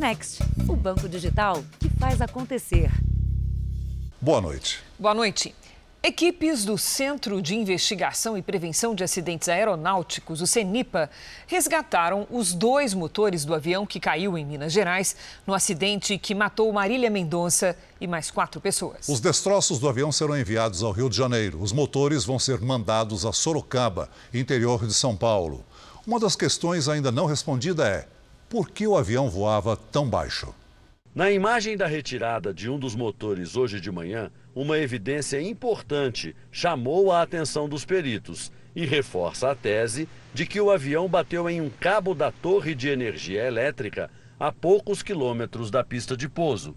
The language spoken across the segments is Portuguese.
Next, o banco digital que faz acontecer. Boa noite. Boa noite. Equipes do Centro de Investigação e Prevenção de Acidentes Aeronáuticos, o CENIPA, resgataram os dois motores do avião que caiu em Minas Gerais no acidente que matou Marília Mendonça e mais quatro pessoas. Os destroços do avião serão enviados ao Rio de Janeiro. Os motores vão ser mandados a Sorocaba, interior de São Paulo. Uma das questões ainda não respondida é: por que o avião voava tão baixo? Na imagem da retirada de um dos motores hoje de manhã, uma evidência importante chamou a atenção dos peritos e reforça a tese de que o avião bateu em um cabo da torre de energia elétrica a poucos quilômetros da pista de pouso.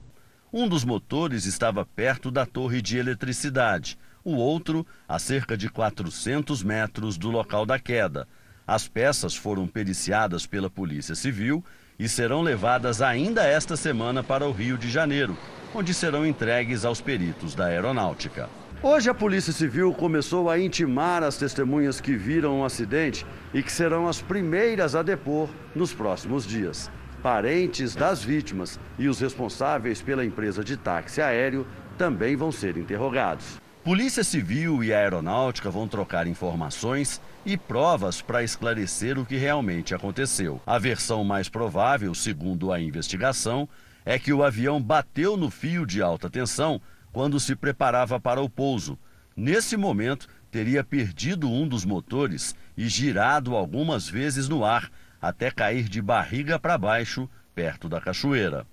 Um dos motores estava perto da torre de eletricidade, o outro a cerca de 400 metros do local da queda. As peças foram periciadas pela Polícia Civil e serão levadas ainda esta semana para o Rio de Janeiro, onde serão entregues aos peritos da aeronáutica. Hoje a Polícia Civil começou a intimar as testemunhas que viram o acidente e que serão as primeiras a depor nos próximos dias. Parentes das vítimas e os responsáveis pela empresa de táxi aéreo também vão ser interrogados. Polícia Civil e Aeronáutica vão trocar informações e provas para esclarecer o que realmente aconteceu. A versão mais provável, segundo a investigação, é que o avião bateu no fio de alta tensão quando se preparava para o pouso. Nesse momento, teria perdido um dos motores e girado algumas vezes no ar, até cair de barriga para baixo, perto da cachoeira.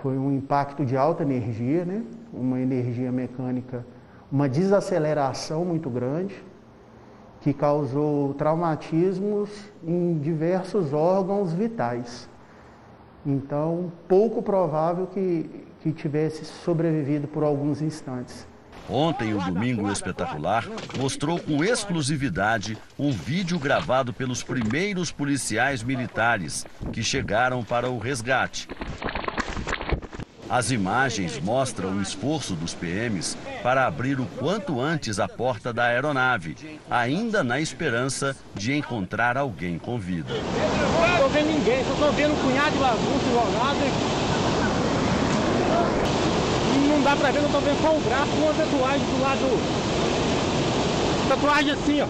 Foi um impacto de alta energia, né? uma energia mecânica, uma desaceleração muito grande que causou traumatismos em diversos órgãos vitais. Então, pouco provável que, que tivesse sobrevivido por alguns instantes. Ontem, o Domingo Espetacular mostrou com exclusividade um vídeo gravado pelos primeiros policiais militares que chegaram para o resgate. As imagens mostram o esforço dos PMs para abrir o quanto antes a porta da aeronave, ainda na esperança de encontrar alguém com vida. Não estou vendo ninguém, só estou vendo um punhado de bagunça enrolado. Não dá para ver, não estou vendo só um braço com uma tatuagem do lado. Tatuagem assim, ó.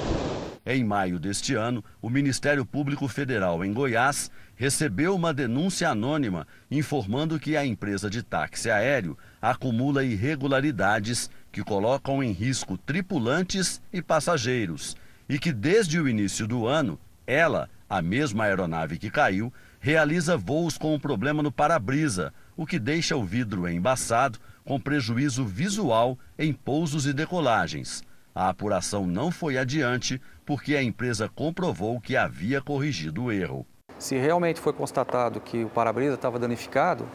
Em maio deste ano, o Ministério Público Federal em Goiás recebeu uma denúncia anônima informando que a empresa de táxi aéreo acumula irregularidades que colocam em risco tripulantes e passageiros e que desde o início do ano, ela, a mesma aeronave que caiu, realiza voos com um problema no para-brisa, o que deixa o vidro embaçado com prejuízo visual em pousos e decolagens. A apuração não foi adiante porque a empresa comprovou que havia corrigido o erro. Se realmente foi constatado que o para-brisa estava danificado,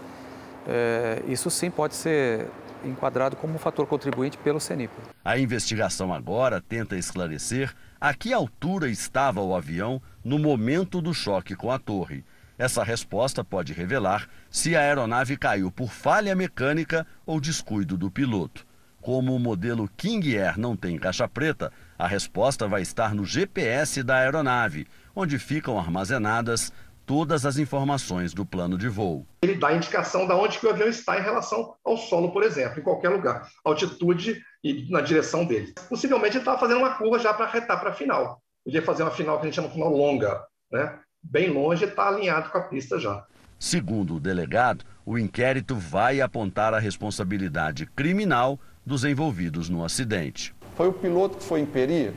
é, isso sim pode ser enquadrado como um fator contribuinte pelo CENIPA. A investigação agora tenta esclarecer a que altura estava o avião no momento do choque com a torre. Essa resposta pode revelar se a aeronave caiu por falha mecânica ou descuido do piloto. Como o modelo King Air não tem caixa preta, a resposta vai estar no GPS da aeronave, onde ficam armazenadas todas as informações do plano de voo. Ele dá indicação de onde que o avião está em relação ao solo, por exemplo, em qualquer lugar, altitude e na direção dele. Possivelmente ele estava fazendo uma curva já para retar para a final. Ele ia fazer uma final que a gente chama de final longa, né? Bem longe, está alinhado com a pista já. Segundo o delegado, o inquérito vai apontar a responsabilidade criminal dos envolvidos no acidente. Foi o piloto que foi imperir?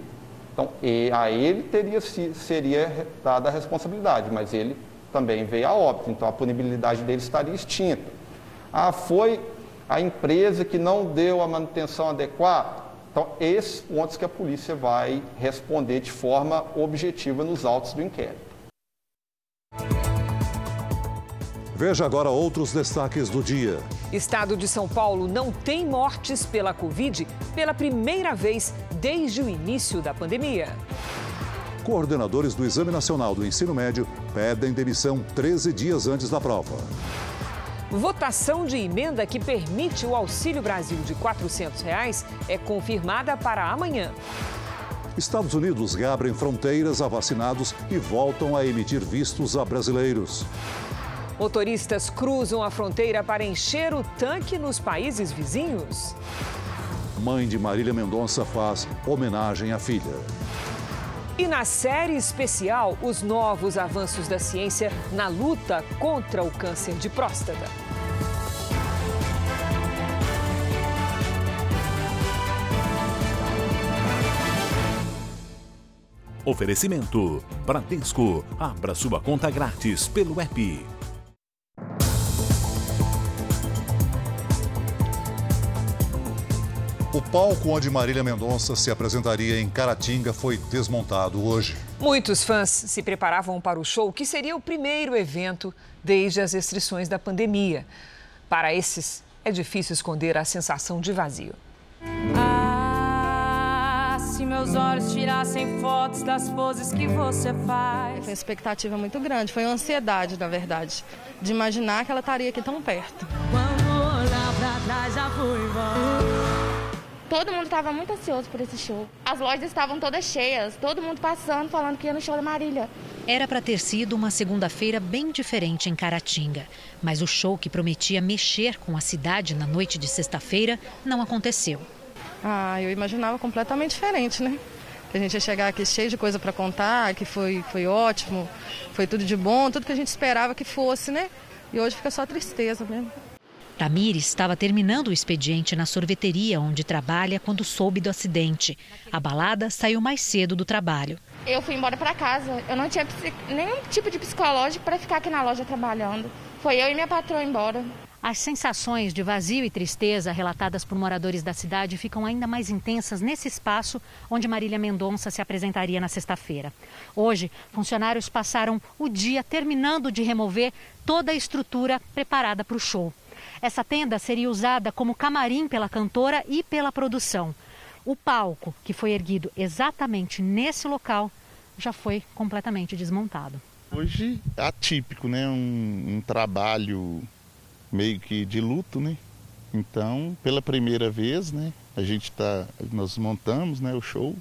Então, a ele teria, seria dada a responsabilidade, mas ele também veio a óbito, então a punibilidade dele estaria extinta. Ah, foi a empresa que não deu a manutenção adequada? Então, esses pontos que a polícia vai responder de forma objetiva nos autos do inquérito. Veja agora outros destaques do dia. Estado de São Paulo não tem mortes pela Covid pela primeira vez desde o início da pandemia. Coordenadores do Exame Nacional do Ensino Médio pedem demissão 13 dias antes da prova. Votação de emenda que permite o Auxílio Brasil de 400 reais é confirmada para amanhã. Estados Unidos reabrem fronteiras a vacinados e voltam a emitir vistos a brasileiros. Motoristas cruzam a fronteira para encher o tanque nos países vizinhos. Mãe de Marília Mendonça faz homenagem à filha. E na série especial, os novos avanços da ciência na luta contra o câncer de próstata. Oferecimento: Bradesco. Abra sua conta grátis pelo app. Palco onde Marília Mendonça se apresentaria em Caratinga foi desmontado hoje. Muitos fãs se preparavam para o show, que seria o primeiro evento desde as restrições da pandemia. Para esses, é difícil esconder a sensação de vazio. Ah, se meus olhos tirassem fotos das poses que você faz. Foi uma expectativa muito grande, foi uma ansiedade, na verdade, de imaginar que ela estaria aqui tão perto. Quando olhar pra trás já fui embora. Todo mundo estava muito ansioso por esse show. As lojas estavam todas cheias, todo mundo passando, falando que ia no show da Marília. Era para ter sido uma segunda-feira bem diferente em Caratinga, mas o show que prometia mexer com a cidade na noite de sexta-feira não aconteceu. Ah, eu imaginava completamente diferente, né? Que a gente ia chegar aqui cheio de coisa para contar, que foi, foi ótimo, foi tudo de bom, tudo que a gente esperava que fosse, né? E hoje fica só tristeza mesmo. Tamires estava terminando o expediente na sorveteria onde trabalha quando soube do acidente. A balada saiu mais cedo do trabalho. Eu fui embora para casa. Eu não tinha nenhum tipo de psicológico para ficar aqui na loja trabalhando. Foi eu e minha patroa embora. As sensações de vazio e tristeza relatadas por moradores da cidade ficam ainda mais intensas nesse espaço onde Marília Mendonça se apresentaria na sexta-feira. Hoje, funcionários passaram o dia terminando de remover toda a estrutura preparada para o show. Essa tenda seria usada como camarim pela cantora e pela produção. O palco, que foi erguido exatamente nesse local, já foi completamente desmontado. Hoje é atípico, né? Um, um trabalho meio que de luto, né? Então, pela primeira vez, né? A gente tá, nós montamos, né? O show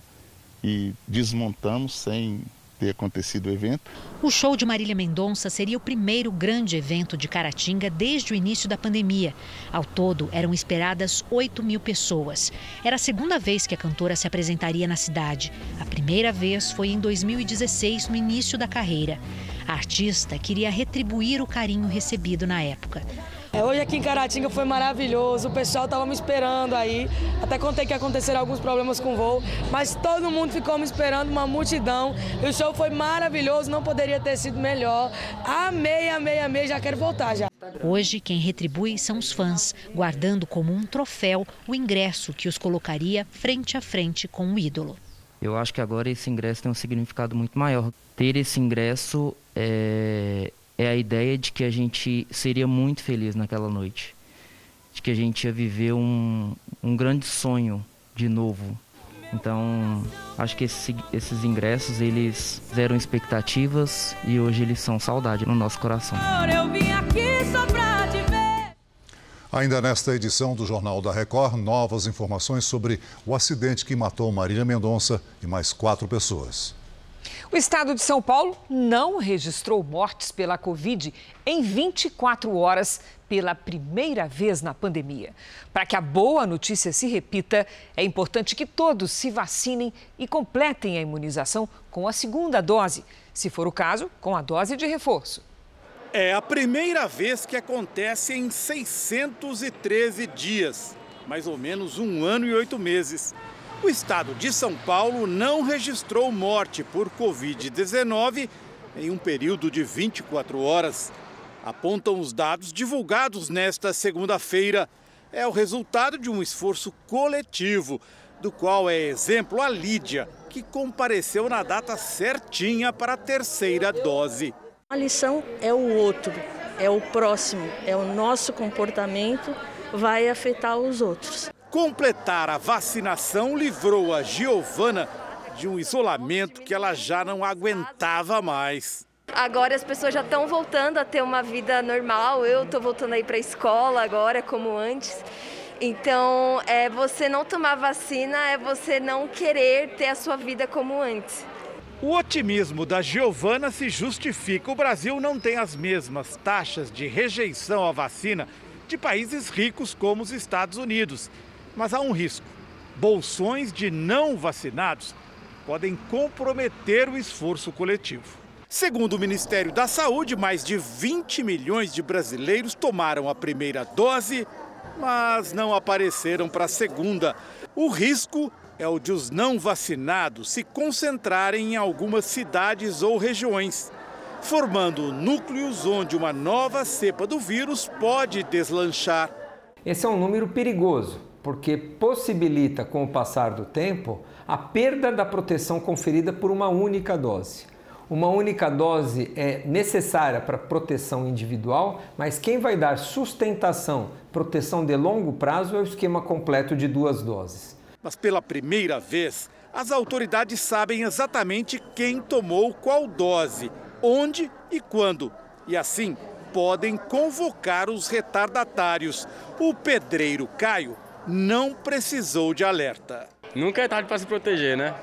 e desmontamos sem ter acontecido o evento. O show de Marília Mendonça seria o primeiro grande evento de Caratinga desde o início da pandemia. Ao todo, eram esperadas 8 mil pessoas. Era a segunda vez que a cantora se apresentaria na cidade. A primeira vez foi em 2016, no início da carreira. A artista queria retribuir o carinho recebido na época. É, hoje aqui em Caratinga foi maravilhoso, o pessoal estava me esperando aí. Até contei que aconteceram alguns problemas com o voo, mas todo mundo ficou me esperando, uma multidão. E o show foi maravilhoso, não poderia ter sido melhor. Amei, amei, amei, já quero voltar já. Hoje, quem retribui são os fãs, guardando como um troféu o ingresso que os colocaria frente a frente com o ídolo. Eu acho que agora esse ingresso tem um significado muito maior. Ter esse ingresso é, é a ideia de que a gente seria muito feliz naquela noite. De que a gente ia viver um, um grande sonho de novo. Então, acho que esse, esses ingressos, eles fizeram expectativas e hoje eles são saudade no nosso coração. Eu vim aqui só pra te ver. Ainda nesta edição do Jornal da Record, novas informações sobre o acidente que matou Marília Mendonça e mais quatro pessoas. O estado de São Paulo não registrou mortes pela Covid em 24 horas pela primeira vez na pandemia. Para que a boa notícia se repita, é importante que todos se vacinem e completem a imunização com a segunda dose, se for o caso, com a dose de reforço. É a primeira vez que acontece em 613 dias, mais ou menos um ano e oito meses. O estado de São Paulo não registrou morte por Covid-19 em um período de 24 horas. Apontam os dados divulgados nesta segunda-feira. É o resultado de um esforço coletivo, do qual é exemplo a Lídia, que compareceu na data certinha para a terceira dose. A lição é o outro, é o próximo, é o nosso comportamento vai afetar os outros. Completar a vacinação livrou a Giovana de um isolamento que ela já não aguentava mais. Agora as pessoas já estão voltando a ter uma vida normal. Eu estou voltando aí para a escola agora, como antes. Então, é você não tomar vacina é você não querer ter a sua vida como antes. O otimismo da Giovana se justifica. O Brasil não tem as mesmas taxas de rejeição à vacina de países ricos como os Estados Unidos. Mas há um risco: bolsões de não vacinados podem comprometer o esforço coletivo. Segundo o Ministério da Saúde, mais de 20 milhões de brasileiros tomaram a primeira dose, mas não apareceram para a segunda. O risco é o de os não vacinados se concentrarem em algumas cidades ou regiões, formando núcleos onde uma nova cepa do vírus pode deslanchar. Esse é um número perigoso, porque possibilita, com o passar do tempo, a perda da proteção conferida por uma única dose. Uma única dose é necessária para proteção individual, mas quem vai dar sustentação, proteção de longo prazo, é o esquema completo de duas doses. Mas pela primeira vez, as autoridades sabem exatamente quem tomou qual dose, onde e quando. E assim, podem convocar os retardatários. O pedreiro Caio não precisou de alerta. Nunca é tarde para se proteger, né?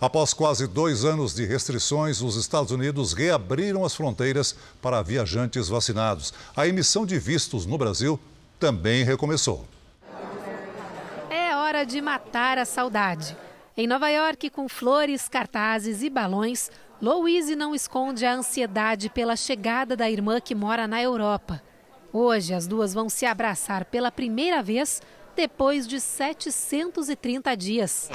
Após quase dois anos de restrições, os Estados Unidos reabriram as fronteiras para viajantes vacinados. A emissão de vistos no Brasil também recomeçou hora de matar a saudade. Em Nova York, com flores, cartazes e balões, Louise não esconde a ansiedade pela chegada da irmã que mora na Europa. Hoje, as duas vão se abraçar pela primeira vez depois de 730 dias.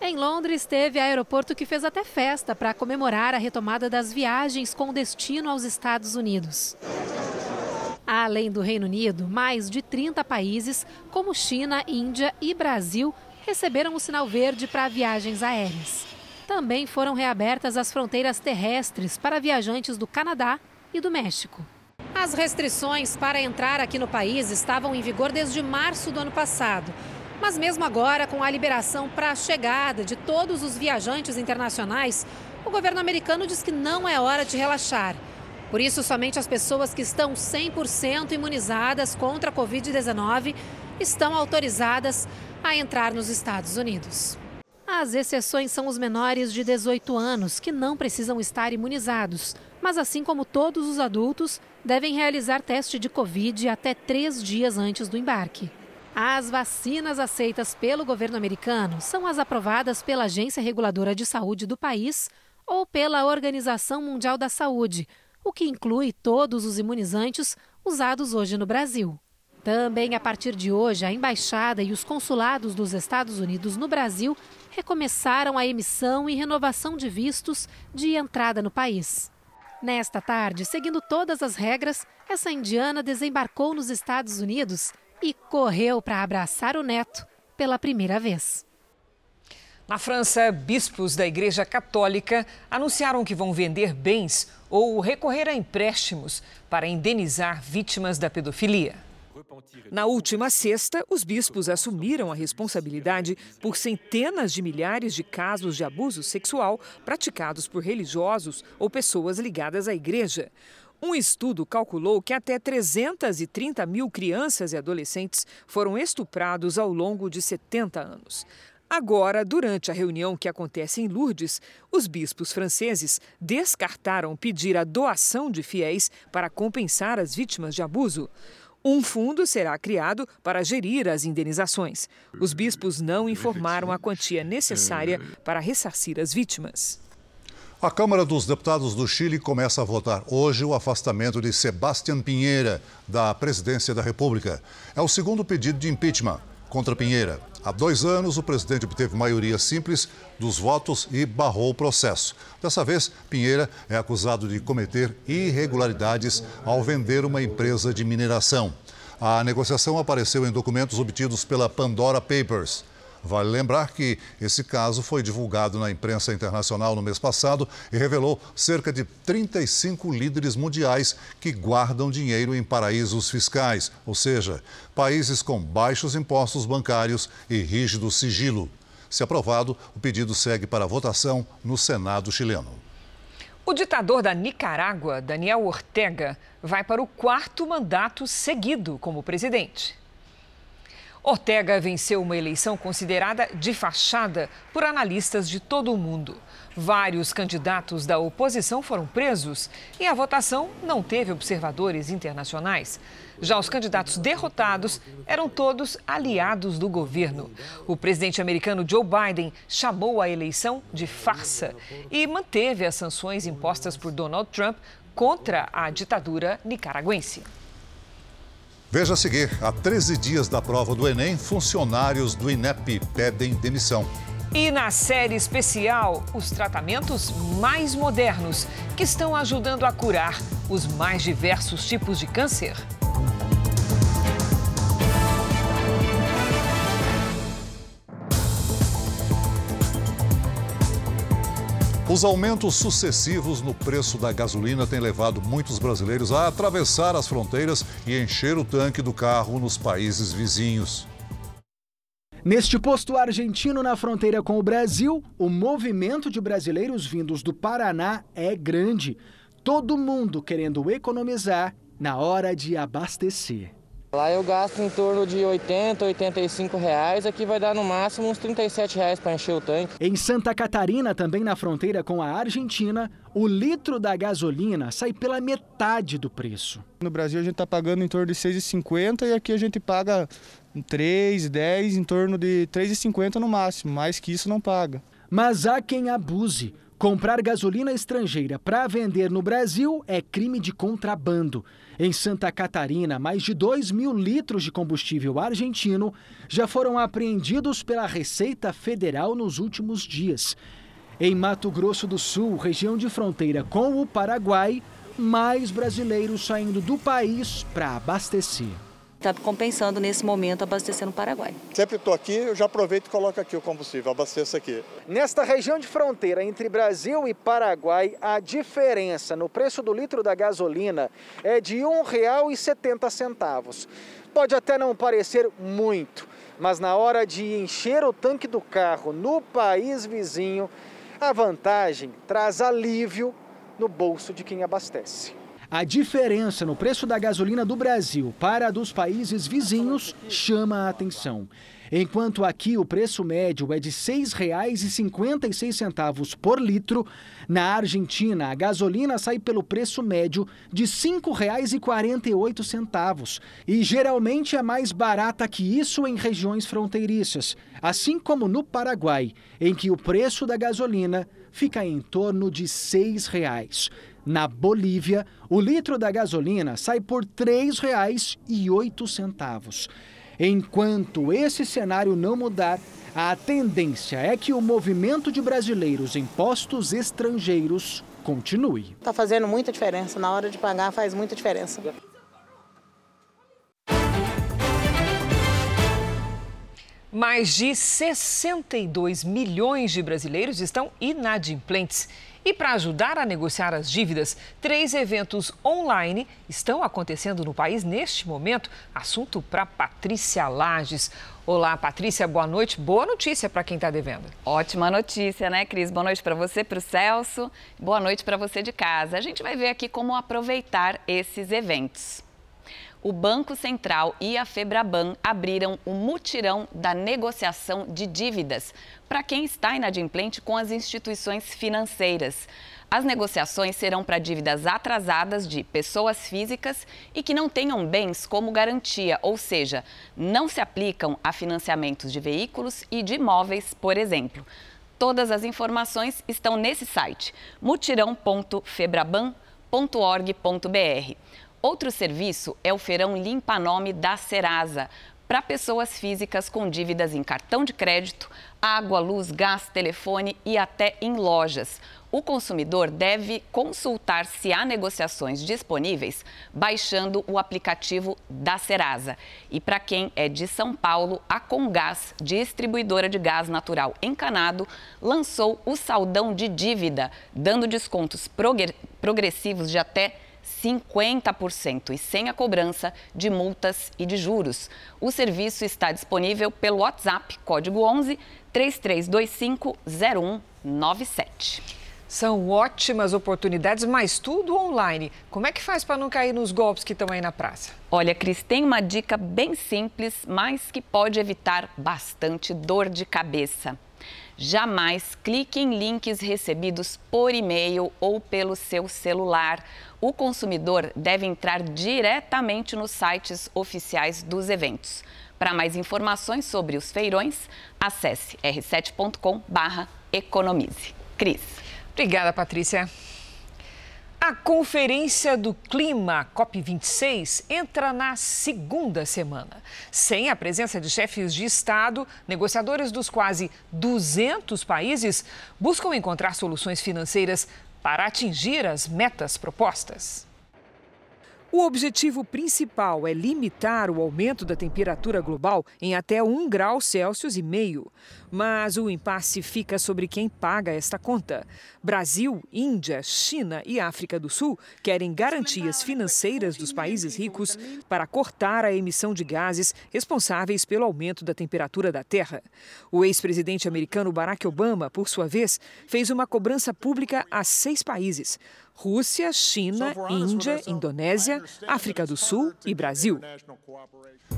Em Londres, teve aeroporto que fez até festa para comemorar a retomada das viagens com destino aos Estados Unidos. Além do Reino Unido, mais de 30 países, como China, Índia e Brasil, receberam o sinal verde para viagens aéreas. Também foram reabertas as fronteiras terrestres para viajantes do Canadá e do México. As restrições para entrar aqui no país estavam em vigor desde março do ano passado. Mas mesmo agora, com a liberação para a chegada de todos os viajantes internacionais, o governo americano diz que não é hora de relaxar por isso, somente as pessoas que estão 100% imunizadas contra a Covid-19 estão autorizadas a entrar nos Estados Unidos. As exceções são os menores de 18 anos, que não precisam estar imunizados, mas, assim como todos os adultos, devem realizar teste de Covid até três dias antes do embarque. As vacinas aceitas pelo governo americano são as aprovadas pela Agência Reguladora de Saúde do país ou pela Organização Mundial da Saúde, o que inclui todos os imunizantes usados hoje no Brasil. Também a partir de hoje, a embaixada e os consulados dos Estados Unidos no Brasil recomeçaram a emissão e renovação de vistos de entrada no país. Nesta tarde, seguindo todas as regras, essa indiana desembarcou nos Estados Unidos e correu para abraçar o neto pela primeira vez. Na França, bispos da Igreja Católica anunciaram que vão vender bens ou recorrer a empréstimos para indenizar vítimas da pedofilia. Na última sexta, os bispos assumiram a responsabilidade por centenas de milhares de casos de abuso sexual praticados por religiosos ou pessoas ligadas à igreja. Um estudo calculou que até 330 mil crianças e adolescentes foram estuprados ao longo de 70 anos. Agora, durante a reunião que acontece em Lourdes, os bispos franceses descartaram pedir a doação de fiéis para compensar as vítimas de abuso. Um fundo será criado para gerir as indenizações. Os bispos não informaram a quantia necessária para ressarcir as vítimas. A Câmara dos Deputados do Chile começa a votar hoje o afastamento de Sebastián Pinheira da presidência da República. É o segundo pedido de impeachment contra Pinheira. Há dois anos, o presidente obteve maioria simples dos votos e barrou o processo. Dessa vez, Pinheira é acusado de cometer irregularidades ao vender uma empresa de mineração. A negociação apareceu em documentos obtidos pela Pandora Papers. Vale lembrar que esse caso foi divulgado na imprensa internacional no mês passado e revelou cerca de 35 líderes mundiais que guardam dinheiro em paraísos fiscais, ou seja, países com baixos impostos bancários e rígido sigilo. Se aprovado, o pedido segue para votação no Senado chileno. O ditador da Nicarágua, Daniel Ortega, vai para o quarto mandato seguido como presidente. Ortega venceu uma eleição considerada de fachada por analistas de todo o mundo. Vários candidatos da oposição foram presos e a votação não teve observadores internacionais. Já os candidatos derrotados eram todos aliados do governo. O presidente americano Joe Biden chamou a eleição de farsa e manteve as sanções impostas por Donald Trump contra a ditadura nicaragüense. Veja a seguir: há 13 dias da prova do Enem, funcionários do INEP pedem demissão. E na série especial, os tratamentos mais modernos que estão ajudando a curar os mais diversos tipos de câncer. Os aumentos sucessivos no preço da gasolina têm levado muitos brasileiros a atravessar as fronteiras e encher o tanque do carro nos países vizinhos. Neste posto argentino na fronteira com o Brasil, o movimento de brasileiros vindos do Paraná é grande. Todo mundo querendo economizar na hora de abastecer. Lá eu gasto em torno de 80, 85 reais, aqui vai dar no máximo uns 37 reais para encher o tanque. Em Santa Catarina, também na fronteira com a Argentina, o litro da gasolina sai pela metade do preço. No Brasil a gente está pagando em torno de 6,50 e aqui a gente paga 3, 10, em torno de 3,50 no máximo, mais que isso não paga. Mas há quem abuse. Comprar gasolina estrangeira para vender no Brasil é crime de contrabando. Em Santa Catarina, mais de 2 mil litros de combustível argentino já foram apreendidos pela Receita Federal nos últimos dias. Em Mato Grosso do Sul, região de fronteira com o Paraguai, mais brasileiros saindo do país para abastecer está compensando nesse momento abastecer no Paraguai. Sempre estou aqui, eu já aproveito e coloco aqui o combustível, abasteço aqui. Nesta região de fronteira entre Brasil e Paraguai, a diferença no preço do litro da gasolina é de R$ 1,70. Pode até não parecer muito, mas na hora de encher o tanque do carro no país vizinho, a vantagem traz alívio no bolso de quem abastece. A diferença no preço da gasolina do Brasil para a dos países vizinhos chama a atenção. Enquanto aqui o preço médio é de R$ 6,56 por litro, na Argentina a gasolina sai pelo preço médio de R$ 5,48 e geralmente é mais barata que isso em regiões fronteiriças, assim como no Paraguai, em que o preço da gasolina fica em torno de R$ 6,00. Na Bolívia, o litro da gasolina sai por R$ 3,08. Enquanto esse cenário não mudar, a tendência é que o movimento de brasileiros em postos estrangeiros continue. Está fazendo muita diferença. Na hora de pagar, faz muita diferença. Mais de 62 milhões de brasileiros estão inadimplentes. E para ajudar a negociar as dívidas, três eventos online estão acontecendo no país neste momento. Assunto para Patrícia Lages. Olá, Patrícia, boa noite. Boa notícia para quem está devendo. Ótima notícia, né, Cris? Boa noite para você, para o Celso. Boa noite para você de casa. A gente vai ver aqui como aproveitar esses eventos o Banco Central e a Febraban abriram o mutirão da negociação de dívidas para quem está inadimplente com as instituições financeiras. As negociações serão para dívidas atrasadas de pessoas físicas e que não tenham bens como garantia, ou seja, não se aplicam a financiamentos de veículos e de imóveis, por exemplo. Todas as informações estão nesse site mutirão.febraban.org.br. Outro serviço é o Feirão Limpa Nome da Serasa, para pessoas físicas com dívidas em cartão de crédito, água, luz, gás, telefone e até em lojas. O consumidor deve consultar se há negociações disponíveis baixando o aplicativo da Serasa. E para quem é de São Paulo, a Congás, distribuidora de gás natural encanado, lançou o saldão de dívida, dando descontos progressivos de até 50% e sem a cobrança de multas e de juros. O serviço está disponível pelo WhatsApp, código 11 3325 0197. São ótimas oportunidades, mas tudo online. Como é que faz para não cair nos golpes que estão aí na praça? Olha, Cris, tem uma dica bem simples, mas que pode evitar bastante dor de cabeça. Jamais clique em links recebidos por e-mail ou pelo seu celular. O consumidor deve entrar diretamente nos sites oficiais dos eventos. Para mais informações sobre os feirões, acesse r7.com/economize. Cris. Obrigada, Patrícia. A Conferência do Clima, COP26, entra na segunda semana. Sem a presença de chefes de Estado, negociadores dos quase 200 países buscam encontrar soluções financeiras para atingir as metas propostas. O objetivo principal é limitar o aumento da temperatura global em até 1 grau Celsius e meio. Mas o impasse fica sobre quem paga esta conta. Brasil, Índia, China e África do Sul querem garantias financeiras dos países ricos para cortar a emissão de gases responsáveis pelo aumento da temperatura da Terra. O ex-presidente americano Barack Obama, por sua vez, fez uma cobrança pública a seis países: Rússia, China, Índia, Indonésia, África do Sul e Brasil.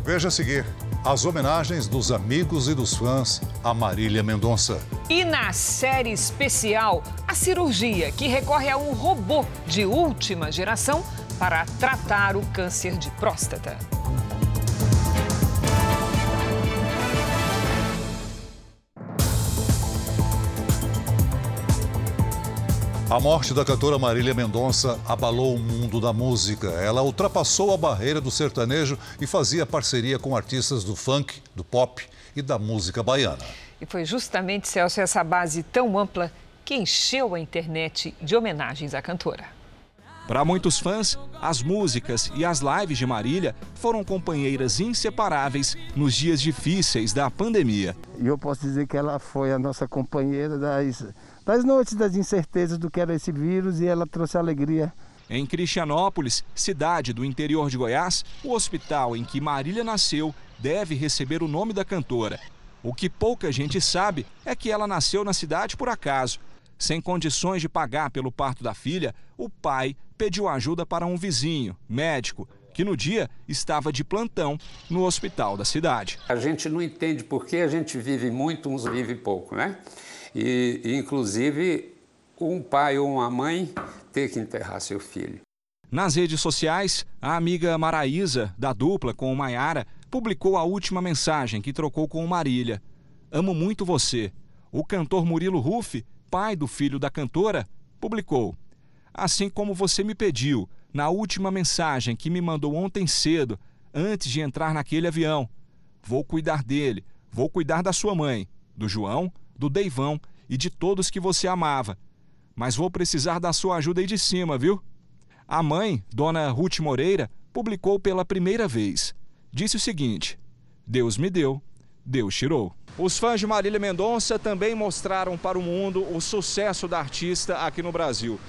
Veja a seguir as homenagens dos amigos e dos fãs a Marília Mendonça. E na série especial, a cirurgia que recorre a um robô de última geração para tratar o câncer de próstata. A morte da cantora Marília Mendonça abalou o mundo da música. Ela ultrapassou a barreira do sertanejo e fazia parceria com artistas do funk, do pop e da música baiana. E foi justamente, Celso, essa base tão ampla que encheu a internet de homenagens à cantora. Para muitos fãs, as músicas e as lives de Marília foram companheiras inseparáveis nos dias difíceis da pandemia. E eu posso dizer que ela foi a nossa companheira das, das noites das incertezas do que era esse vírus e ela trouxe alegria. Em Cristianópolis, cidade do interior de Goiás, o hospital em que Marília nasceu deve receber o nome da cantora. O que pouca gente sabe é que ela nasceu na cidade por acaso. Sem condições de pagar pelo parto da filha, o pai pediu ajuda para um vizinho, médico, que no dia estava de plantão no hospital da cidade. A gente não entende por que a gente vive muito, uns vive pouco, né? E, inclusive, um pai ou uma mãe ter que enterrar seu filho. Nas redes sociais, a amiga Maraísa, da dupla com o Maiara, publicou a última mensagem que trocou com Marília. Amo muito você. O cantor Murilo Ruff, pai do filho da cantora, publicou. Assim como você me pediu, na última mensagem que me mandou ontem cedo, antes de entrar naquele avião. Vou cuidar dele, vou cuidar da sua mãe, do João, do Deivão e de todos que você amava. Mas vou precisar da sua ajuda aí de cima, viu? A mãe, dona Ruth Moreira, publicou pela primeira vez. Disse o seguinte: Deus me deu, Deus tirou. Os fãs de Marília Mendonça também mostraram para o mundo o sucesso da artista aqui no Brasil.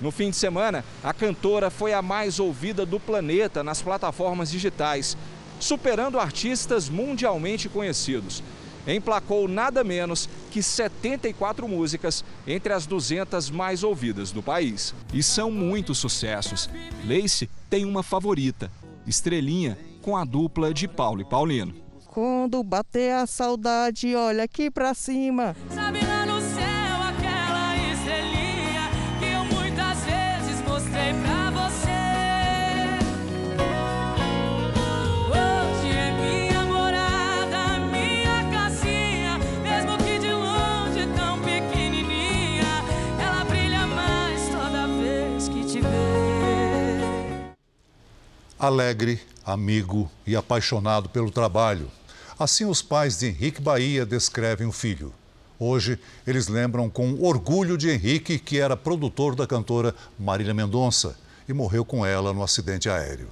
No fim de semana, a cantora foi a mais ouvida do planeta nas plataformas digitais, superando artistas mundialmente conhecidos. Emplacou nada menos que 74 músicas entre as 200 mais ouvidas do país. E são muitos sucessos. Lace tem uma favorita, Estrelinha, com a dupla de Paulo e Paulino. Quando bater a saudade, olha aqui pra cima. Sabe lá no Alegre, amigo e apaixonado pelo trabalho. Assim, os pais de Henrique Bahia descrevem o filho. Hoje, eles lembram com orgulho de Henrique, que era produtor da cantora Marília Mendonça e morreu com ela no acidente aéreo.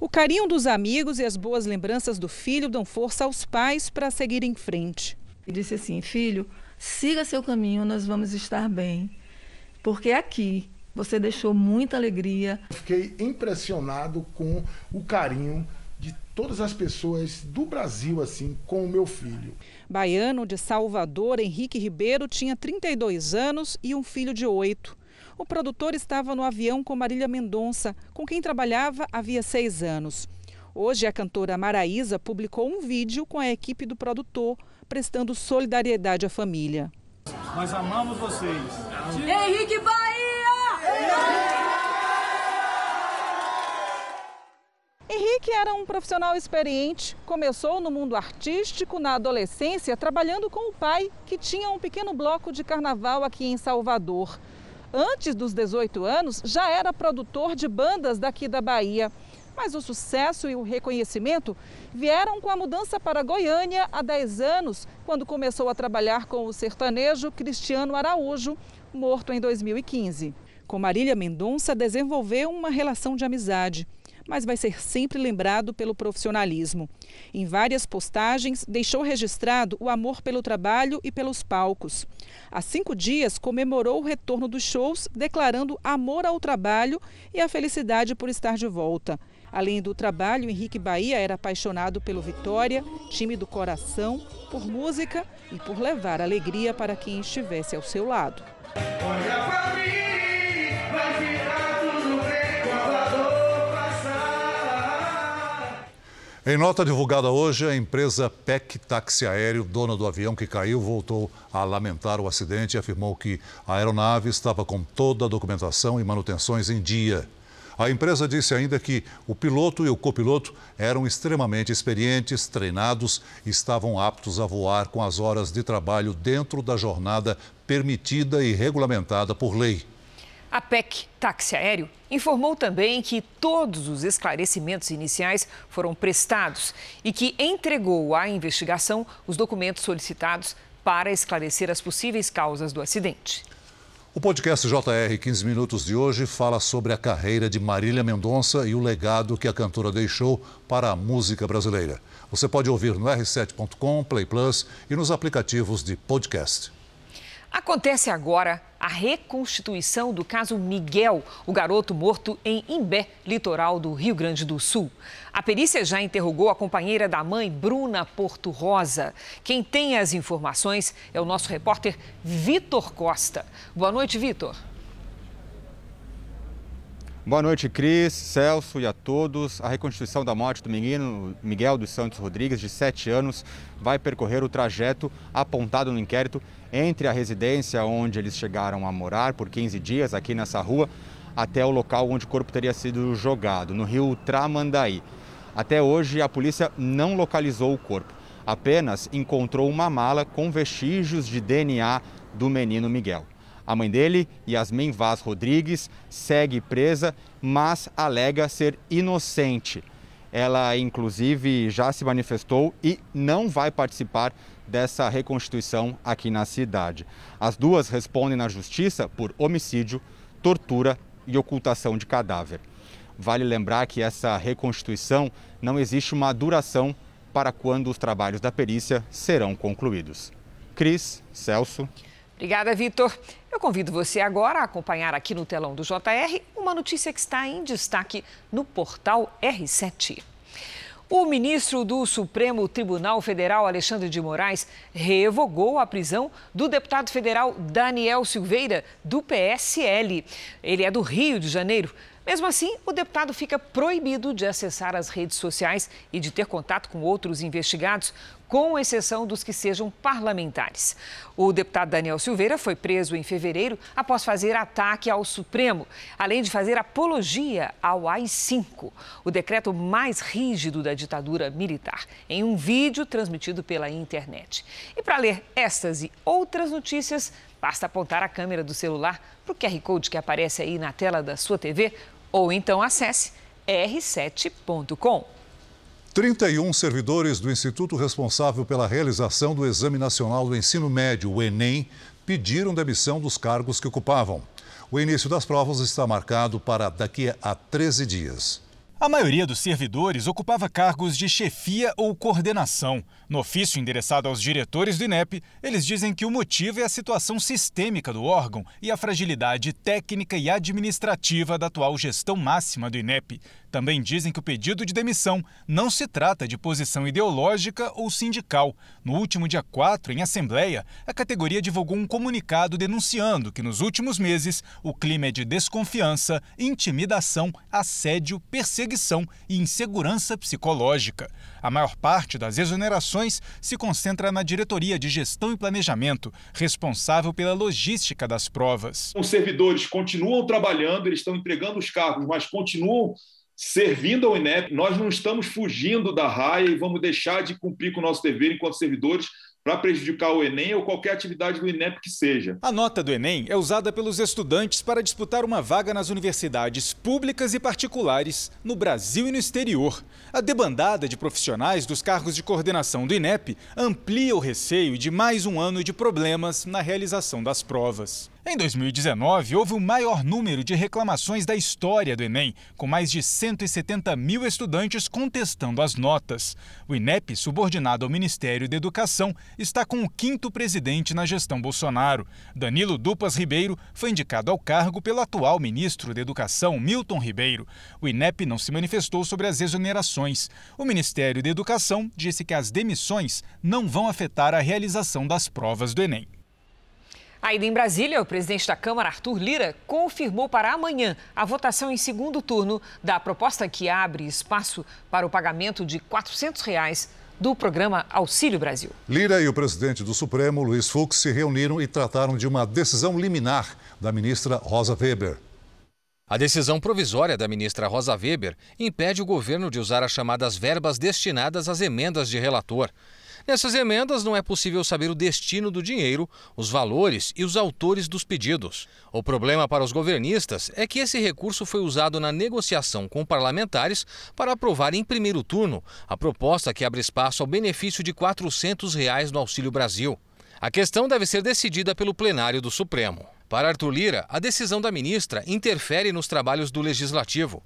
O carinho dos amigos e as boas lembranças do filho dão força aos pais para seguir em frente. E disse assim: Filho, siga seu caminho, nós vamos estar bem. Porque aqui você deixou muita alegria. Fiquei impressionado com o carinho de todas as pessoas do Brasil assim com o meu filho. Baiano de Salvador, Henrique Ribeiro, tinha 32 anos e um filho de 8. O produtor estava no avião com Marília Mendonça, com quem trabalhava havia seis anos. Hoje, a cantora Maraísa publicou um vídeo com a equipe do produtor, prestando solidariedade à família. Nós amamos vocês. Henrique Bahia! Henrique era um profissional experiente. Começou no mundo artístico na adolescência, trabalhando com o pai, que tinha um pequeno bloco de carnaval aqui em Salvador. Antes dos 18 anos, já era produtor de bandas daqui da Bahia. Mas o sucesso e o reconhecimento vieram com a mudança para Goiânia há 10 anos, quando começou a trabalhar com o sertanejo Cristiano Araújo, morto em 2015. Com Marília Mendonça, desenvolveu uma relação de amizade mas vai ser sempre lembrado pelo profissionalismo. Em várias postagens, deixou registrado o amor pelo trabalho e pelos palcos. Há cinco dias, comemorou o retorno dos shows, declarando amor ao trabalho e a felicidade por estar de volta. Além do trabalho, Henrique Bahia era apaixonado pelo Vitória, time do coração, por música e por levar alegria para quem estivesse ao seu lado. Em nota divulgada hoje, a empresa PEC Táxi Aéreo, dona do avião que caiu, voltou a lamentar o acidente e afirmou que a aeronave estava com toda a documentação e manutenções em dia. A empresa disse ainda que o piloto e o copiloto eram extremamente experientes, treinados e estavam aptos a voar com as horas de trabalho dentro da jornada permitida e regulamentada por lei. A PEC Táxi Aéreo informou também que todos os esclarecimentos iniciais foram prestados e que entregou à investigação os documentos solicitados para esclarecer as possíveis causas do acidente. O podcast JR 15 Minutos de hoje fala sobre a carreira de Marília Mendonça e o legado que a cantora deixou para a música brasileira. Você pode ouvir no r7.com, Play Plus e nos aplicativos de podcast. Acontece agora a reconstituição do caso Miguel, o garoto morto em Imbé, litoral do Rio Grande do Sul. A perícia já interrogou a companheira da mãe, Bruna Porto Rosa. Quem tem as informações é o nosso repórter Vitor Costa. Boa noite, Vitor. Boa noite, Cris, Celso e a todos. A reconstituição da morte do menino Miguel dos Santos Rodrigues, de 7 anos, vai percorrer o trajeto apontado no inquérito entre a residência onde eles chegaram a morar por 15 dias, aqui nessa rua, até o local onde o corpo teria sido jogado, no rio Tramandaí. Até hoje, a polícia não localizou o corpo, apenas encontrou uma mala com vestígios de DNA do menino Miguel. A mãe dele, Yasmin Vaz Rodrigues, segue presa, mas alega ser inocente. Ela, inclusive, já se manifestou e não vai participar dessa reconstituição aqui na cidade. As duas respondem na justiça por homicídio, tortura e ocultação de cadáver. Vale lembrar que essa reconstituição não existe uma duração para quando os trabalhos da perícia serão concluídos. Cris, Celso. Obrigada, Vitor. Eu convido você agora a acompanhar aqui no telão do JR uma notícia que está em destaque no portal R7. O ministro do Supremo Tribunal Federal, Alexandre de Moraes, revogou a prisão do deputado federal Daniel Silveira, do PSL. Ele é do Rio de Janeiro. Mesmo assim, o deputado fica proibido de acessar as redes sociais e de ter contato com outros investigados, com exceção dos que sejam parlamentares. O deputado Daniel Silveira foi preso em fevereiro após fazer ataque ao Supremo, além de fazer apologia ao AI-5, o decreto mais rígido da ditadura militar, em um vídeo transmitido pela internet. E para ler estas e outras notícias, basta apontar a câmera do celular para o QR Code que aparece aí na tela da sua TV ou então acesse r7.com. 31 servidores do instituto responsável pela realização do Exame Nacional do Ensino Médio, o Enem, pediram demissão dos cargos que ocupavam. O início das provas está marcado para daqui a 13 dias. A maioria dos servidores ocupava cargos de chefia ou coordenação. No ofício endereçado aos diretores do INEP, eles dizem que o motivo é a situação sistêmica do órgão e a fragilidade técnica e administrativa da atual gestão máxima do INEP. Também dizem que o pedido de demissão não se trata de posição ideológica ou sindical. No último dia 4, em Assembleia, a categoria divulgou um comunicado denunciando que nos últimos meses o clima é de desconfiança, intimidação, assédio, perseguição e insegurança psicológica. A maior parte das exonerações se concentra na diretoria de gestão e planejamento, responsável pela logística das provas. Os servidores continuam trabalhando, eles estão entregando os cargos, mas continuam servindo ao INEP. Nós não estamos fugindo da raia e vamos deixar de cumprir com o nosso dever enquanto servidores para prejudicar o Enem ou qualquer atividade do INEP que seja. A nota do Enem é usada pelos estudantes para disputar uma vaga nas universidades públicas e particulares no Brasil e no exterior. A debandada de profissionais dos cargos de coordenação do INEP amplia o receio de mais um ano de problemas na realização das provas. Em 2019, houve o maior número de reclamações da história do Enem, com mais de 170 mil estudantes contestando as notas. O INEP, subordinado ao Ministério da Educação, está com o quinto presidente na gestão Bolsonaro. Danilo Dupas Ribeiro foi indicado ao cargo pelo atual ministro da Educação, Milton Ribeiro. O INEP não se manifestou sobre as exonerações. O Ministério da Educação disse que as demissões não vão afetar a realização das provas do Enem. Ainda em Brasília, o presidente da Câmara, Arthur Lira, confirmou para amanhã a votação em segundo turno da proposta que abre espaço para o pagamento de 400 reais do programa Auxílio Brasil. Lira e o presidente do Supremo, Luiz Fux, se reuniram e trataram de uma decisão liminar da ministra Rosa Weber. A decisão provisória da ministra Rosa Weber impede o governo de usar as chamadas verbas destinadas às emendas de relator. Nessas emendas não é possível saber o destino do dinheiro, os valores e os autores dos pedidos. O problema para os governistas é que esse recurso foi usado na negociação com parlamentares para aprovar em primeiro turno a proposta que abre espaço ao benefício de 400 reais no Auxílio Brasil. A questão deve ser decidida pelo plenário do Supremo. Para Arthur Lira, a decisão da ministra interfere nos trabalhos do Legislativo.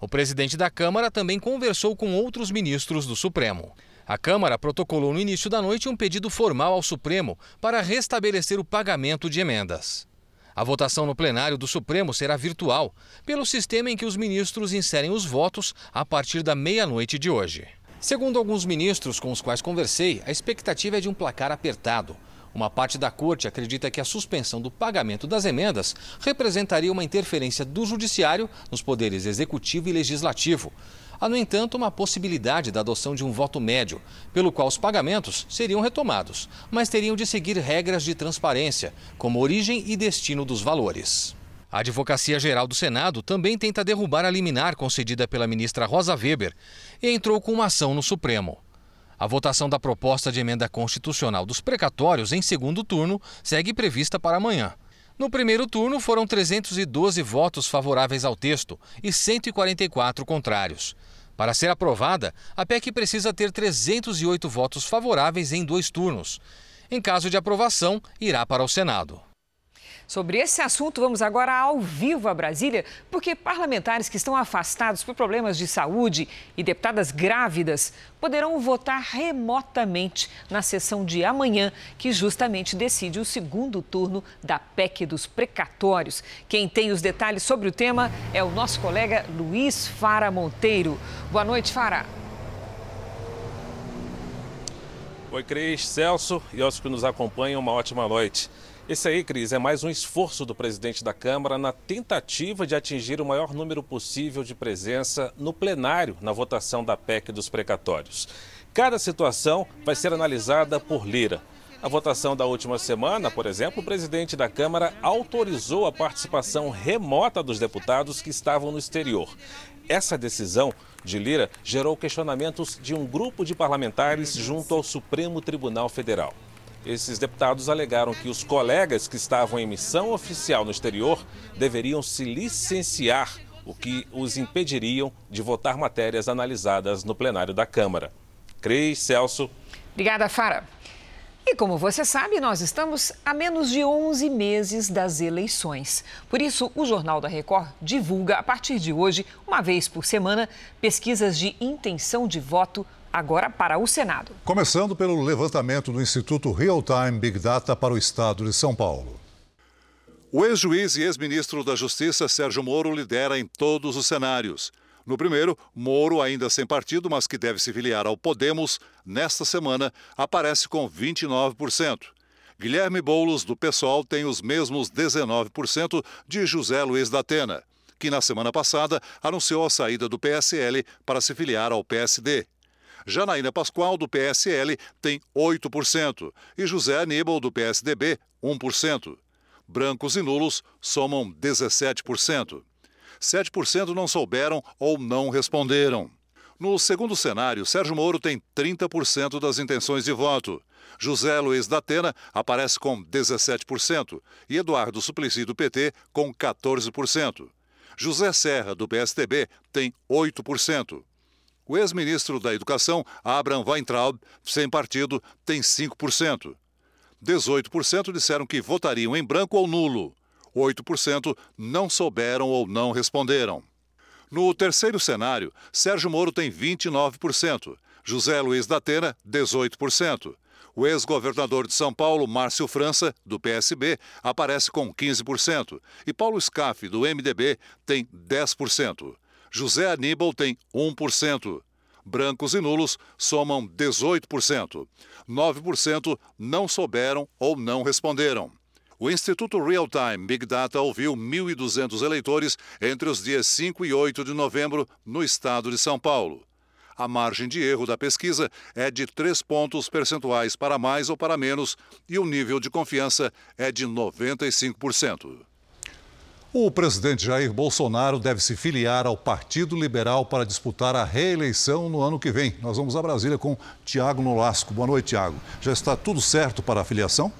O presidente da Câmara também conversou com outros ministros do Supremo. A Câmara protocolou no início da noite um pedido formal ao Supremo para restabelecer o pagamento de emendas. A votação no plenário do Supremo será virtual, pelo sistema em que os ministros inserem os votos a partir da meia-noite de hoje. Segundo alguns ministros com os quais conversei, a expectativa é de um placar apertado. Uma parte da corte acredita que a suspensão do pagamento das emendas representaria uma interferência do Judiciário nos poderes executivo e legislativo. Há, no entanto, uma possibilidade da adoção de um voto médio, pelo qual os pagamentos seriam retomados, mas teriam de seguir regras de transparência, como origem e destino dos valores. A Advocacia Geral do Senado também tenta derrubar a liminar concedida pela ministra Rosa Weber e entrou com uma ação no Supremo. A votação da proposta de emenda constitucional dos precatórios em segundo turno segue prevista para amanhã. No primeiro turno, foram 312 votos favoráveis ao texto e 144 contrários. Para ser aprovada, a PEC precisa ter 308 votos favoráveis em dois turnos. Em caso de aprovação, irá para o Senado. Sobre esse assunto, vamos agora ao vivo a Brasília, porque parlamentares que estão afastados por problemas de saúde e deputadas grávidas poderão votar remotamente na sessão de amanhã, que justamente decide o segundo turno da PEC dos precatórios. Quem tem os detalhes sobre o tema é o nosso colega Luiz Fara Monteiro. Boa noite, Fara. Oi, Cris, Celso e aos que nos acompanham, uma ótima noite. Esse aí, Cris, é mais um esforço do presidente da Câmara na tentativa de atingir o maior número possível de presença no plenário na votação da PEC dos precatórios. Cada situação vai ser analisada por Lira. A votação da última semana, por exemplo, o presidente da Câmara autorizou a participação remota dos deputados que estavam no exterior. Essa decisão de Lira gerou questionamentos de um grupo de parlamentares junto ao Supremo Tribunal Federal. Esses deputados alegaram que os colegas que estavam em missão oficial no exterior deveriam se licenciar, o que os impediriam de votar matérias analisadas no plenário da Câmara. Cris, Celso. Obrigada, Fara. E como você sabe, nós estamos a menos de 11 meses das eleições. Por isso, o Jornal da Record divulga, a partir de hoje, uma vez por semana, pesquisas de intenção de voto agora para o Senado. Começando pelo levantamento do Instituto Real Time Big Data para o Estado de São Paulo. O ex-juiz e ex-ministro da Justiça, Sérgio Moro, lidera em todos os cenários. No primeiro, Moro, ainda sem partido, mas que deve se filiar ao Podemos, nesta semana aparece com 29%. Guilherme Boulos, do PSOL, tem os mesmos 19% de José Luiz da Atena, que na semana passada anunciou a saída do PSL para se filiar ao PSD. Janaína Pascoal, do PSL, tem 8% e José Aníbal, do PSDB, 1%. Brancos e nulos somam 17%. 7% não souberam ou não responderam. No segundo cenário, Sérgio Moro tem 30% das intenções de voto. José Luiz da Atena aparece com 17% e Eduardo Suplicy do PT com 14%. José Serra, do PSDB, tem 8%. O ex-ministro da Educação, Abraham Weintraub, sem partido, tem 5%. 18% disseram que votariam em branco ou nulo. 8% não souberam ou não responderam. No terceiro cenário, Sérgio Moro tem 29%, José Luiz da Atena, 18%. O ex-governador de São Paulo, Márcio França, do PSB, aparece com 15%. E Paulo Scaff, do MDB, tem 10%. José Aníbal tem 1%. Brancos e nulos somam 18%. 9% não souberam ou não responderam. O Instituto Real Time Big Data ouviu 1.200 eleitores entre os dias 5 e 8 de novembro no estado de São Paulo. A margem de erro da pesquisa é de 3 pontos percentuais para mais ou para menos e o nível de confiança é de 95%. O presidente Jair Bolsonaro deve se filiar ao Partido Liberal para disputar a reeleição no ano que vem. Nós vamos a Brasília com Tiago Nolasco. Boa noite, Tiago. Já está tudo certo para a filiação?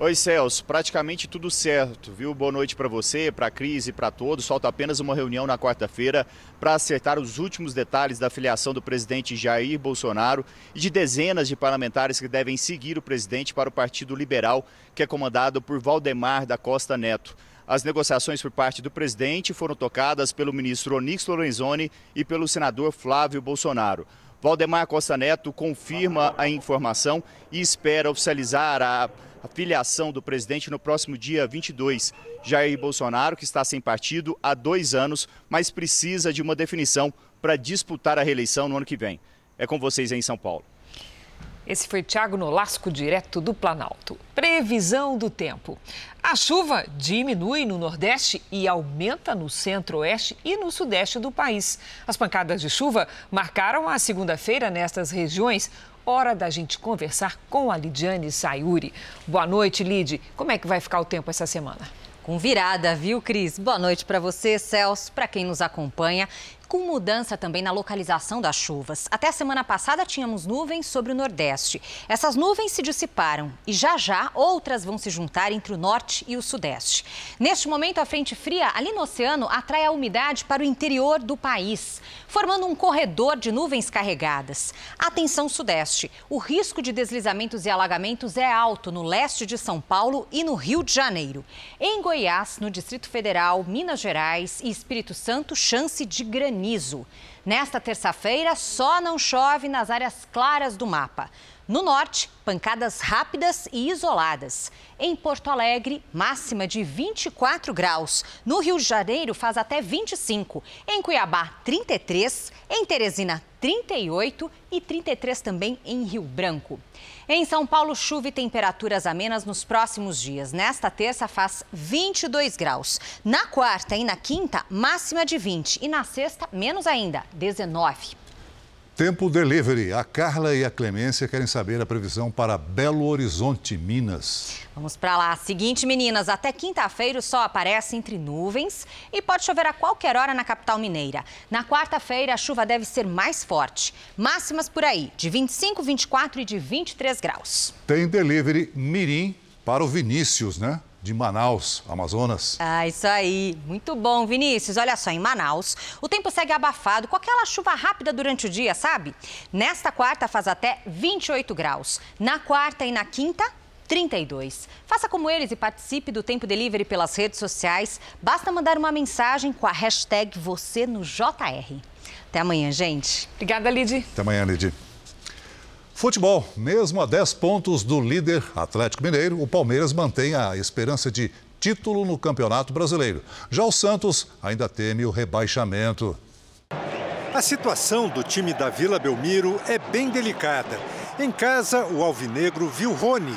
Oi, Celso. Praticamente tudo certo, viu? Boa noite para você, para a Cris e para todos. Falta apenas uma reunião na quarta-feira para acertar os últimos detalhes da filiação do presidente Jair Bolsonaro e de dezenas de parlamentares que devem seguir o presidente para o Partido Liberal, que é comandado por Valdemar da Costa Neto. As negociações por parte do presidente foram tocadas pelo ministro Onix Lorenzoni e pelo senador Flávio Bolsonaro. Valdemar Costa Neto confirma a informação e espera oficializar a filiação do presidente no próximo dia 22. Jair Bolsonaro, que está sem partido há dois anos, mas precisa de uma definição para disputar a reeleição no ano que vem. É com vocês em São Paulo. Esse foi Tiago Nolasco, direto do Planalto. Previsão do tempo. A chuva diminui no Nordeste e aumenta no Centro-Oeste e no Sudeste do país. As pancadas de chuva marcaram a segunda-feira nestas regiões. Hora da gente conversar com a Lidiane Sayuri. Boa noite, Lid. Como é que vai ficar o tempo essa semana? Com virada, viu, Cris? Boa noite para você, Celso, para quem nos acompanha com mudança também na localização das chuvas. Até a semana passada tínhamos nuvens sobre o Nordeste. Essas nuvens se dissiparam e já já outras vão se juntar entre o Norte e o Sudeste. Neste momento, a frente fria ali no oceano atrai a umidade para o interior do país, formando um corredor de nuvens carregadas. Atenção Sudeste, o risco de deslizamentos e alagamentos é alto no leste de São Paulo e no Rio de Janeiro. Em Goiás, no Distrito Federal, Minas Gerais e Espírito Santo, chance de granizo granizo. Nesta terça-feira, só não chove nas áreas claras do mapa. No norte, pancadas rápidas e isoladas. Em Porto Alegre, máxima de 24 graus. No Rio de Janeiro, faz até 25. Em Cuiabá, 33. Em Teresina, 38 e 33 também em Rio Branco. Em São Paulo, chuva e temperaturas amenas nos próximos dias. Nesta terça faz 22 graus. Na quarta e na quinta, máxima de 20. E na sexta, menos ainda, 19. Tempo Delivery. A Carla e a Clemência querem saber a previsão para Belo Horizonte, Minas. Vamos para lá. Seguinte, meninas, até quinta-feira o sol aparece entre nuvens e pode chover a qualquer hora na capital mineira. Na quarta-feira a chuva deve ser mais forte. Máximas por aí, de 25, 24 e de 23 graus. Tem Delivery Mirim para o Vinícius, né? De Manaus, Amazonas. Ah, isso aí. Muito bom, Vinícius. Olha só, em Manaus, o tempo segue abafado com aquela chuva rápida durante o dia, sabe? Nesta quarta faz até 28 graus. Na quarta e na quinta, 32. Faça como eles e participe do Tempo Delivery pelas redes sociais. Basta mandar uma mensagem com a hashtag você no JR. Até amanhã, gente. Obrigada, Lid. Até amanhã, Lid. Futebol, mesmo a 10 pontos do líder Atlético Mineiro, o Palmeiras mantém a esperança de título no Campeonato Brasileiro. Já o Santos ainda teme o rebaixamento. A situação do time da Vila Belmiro é bem delicada. Em casa, o Alvinegro viu Rony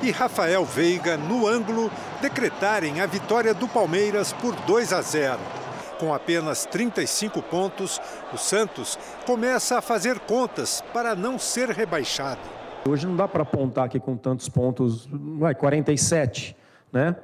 e Rafael Veiga, no ângulo, decretarem a vitória do Palmeiras por 2 a 0. Com apenas 35 pontos, o Santos começa a fazer contas para não ser rebaixado. Hoje não dá para apontar aqui com tantos pontos, vai 47, né?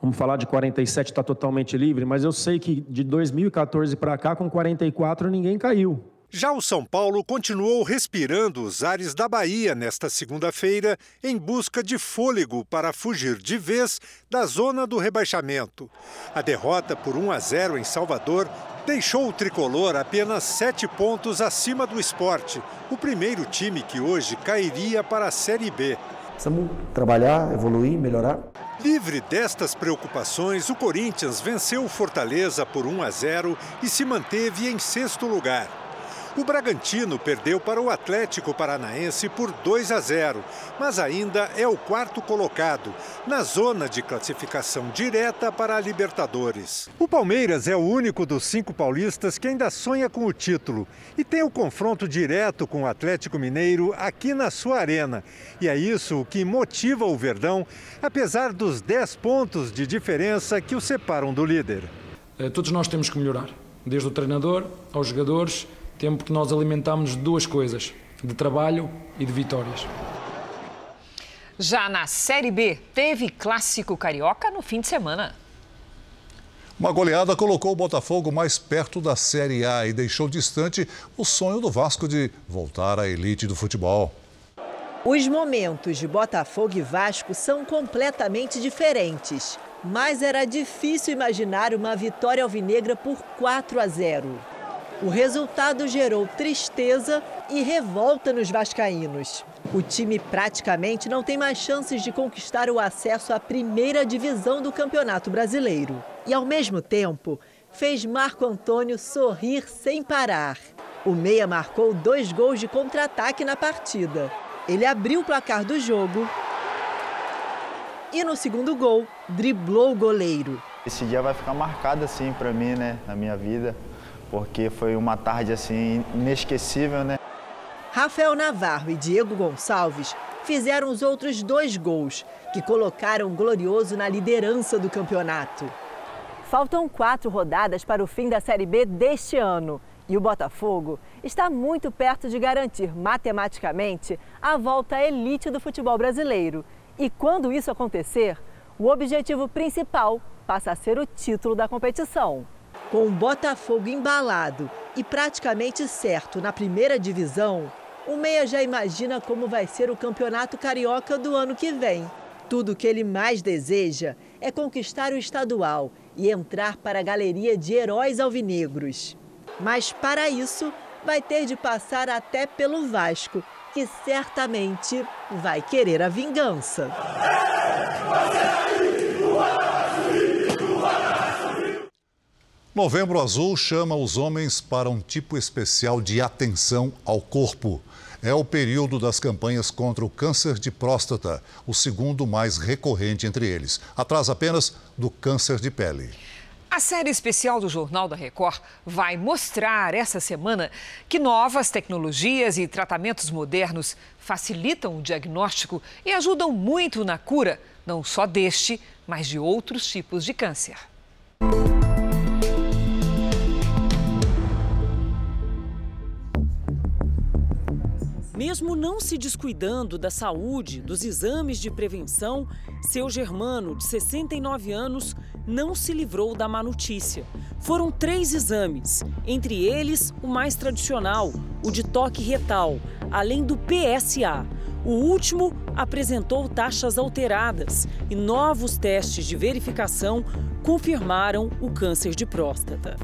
Vamos falar de 47 está totalmente livre, mas eu sei que de 2014 para cá com 44 ninguém caiu. Já o São Paulo continuou respirando os ares da Bahia nesta segunda-feira em busca de fôlego para fugir de vez da zona do rebaixamento. A derrota por 1 a 0 em Salvador deixou o tricolor apenas sete pontos acima do esporte, o primeiro time que hoje cairia para a Série B. Precisamos trabalhar, evoluir, melhorar. Livre destas preocupações, o Corinthians venceu o Fortaleza por 1 a 0 e se manteve em sexto lugar. O Bragantino perdeu para o Atlético Paranaense por 2 a 0, mas ainda é o quarto colocado, na zona de classificação direta para a Libertadores. O Palmeiras é o único dos cinco paulistas que ainda sonha com o título e tem o confronto direto com o Atlético Mineiro aqui na sua arena. E é isso que motiva o Verdão, apesar dos 10 pontos de diferença que o separam do líder. Eh, todos nós temos que melhorar, desde o treinador aos jogadores tempo que nós alimentamos de duas coisas, de trabalho e de vitórias. Já na Série B, teve clássico carioca no fim de semana. Uma goleada colocou o Botafogo mais perto da Série A e deixou distante o sonho do Vasco de voltar à elite do futebol. Os momentos de Botafogo e Vasco são completamente diferentes, mas era difícil imaginar uma vitória alvinegra por 4 a 0. O resultado gerou tristeza e revolta nos vascaínos. O time praticamente não tem mais chances de conquistar o acesso à primeira divisão do Campeonato Brasileiro. E, ao mesmo tempo, fez Marco Antônio sorrir sem parar. O Meia marcou dois gols de contra-ataque na partida. Ele abriu o placar do jogo e, no segundo gol, driblou o goleiro. Esse dia vai ficar marcado assim para mim, né, na minha vida porque foi uma tarde assim inesquecível, né? Rafael Navarro e Diego Gonçalves fizeram os outros dois gols, que colocaram o Glorioso na liderança do campeonato. Faltam quatro rodadas para o fim da Série B deste ano. E o Botafogo está muito perto de garantir matematicamente a volta à elite do futebol brasileiro. E quando isso acontecer, o objetivo principal passa a ser o título da competição. Com o Botafogo embalado e praticamente certo na primeira divisão, o Meia já imagina como vai ser o Campeonato Carioca do ano que vem. Tudo o que ele mais deseja é conquistar o estadual e entrar para a galeria de heróis alvinegros. Mas para isso, vai ter de passar até pelo Vasco, que certamente vai querer a vingança. Novembro Azul chama os homens para um tipo especial de atenção ao corpo. É o período das campanhas contra o câncer de próstata, o segundo mais recorrente entre eles, atrás apenas do câncer de pele. A série especial do Jornal da Record vai mostrar essa semana que novas tecnologias e tratamentos modernos facilitam o diagnóstico e ajudam muito na cura, não só deste, mas de outros tipos de câncer. Mesmo não se descuidando da saúde, dos exames de prevenção, seu Germano, de 69 anos, não se livrou da má notícia. Foram três exames, entre eles o mais tradicional, o de toque retal, além do PSA. O último apresentou taxas alteradas e novos testes de verificação confirmaram o câncer de próstata.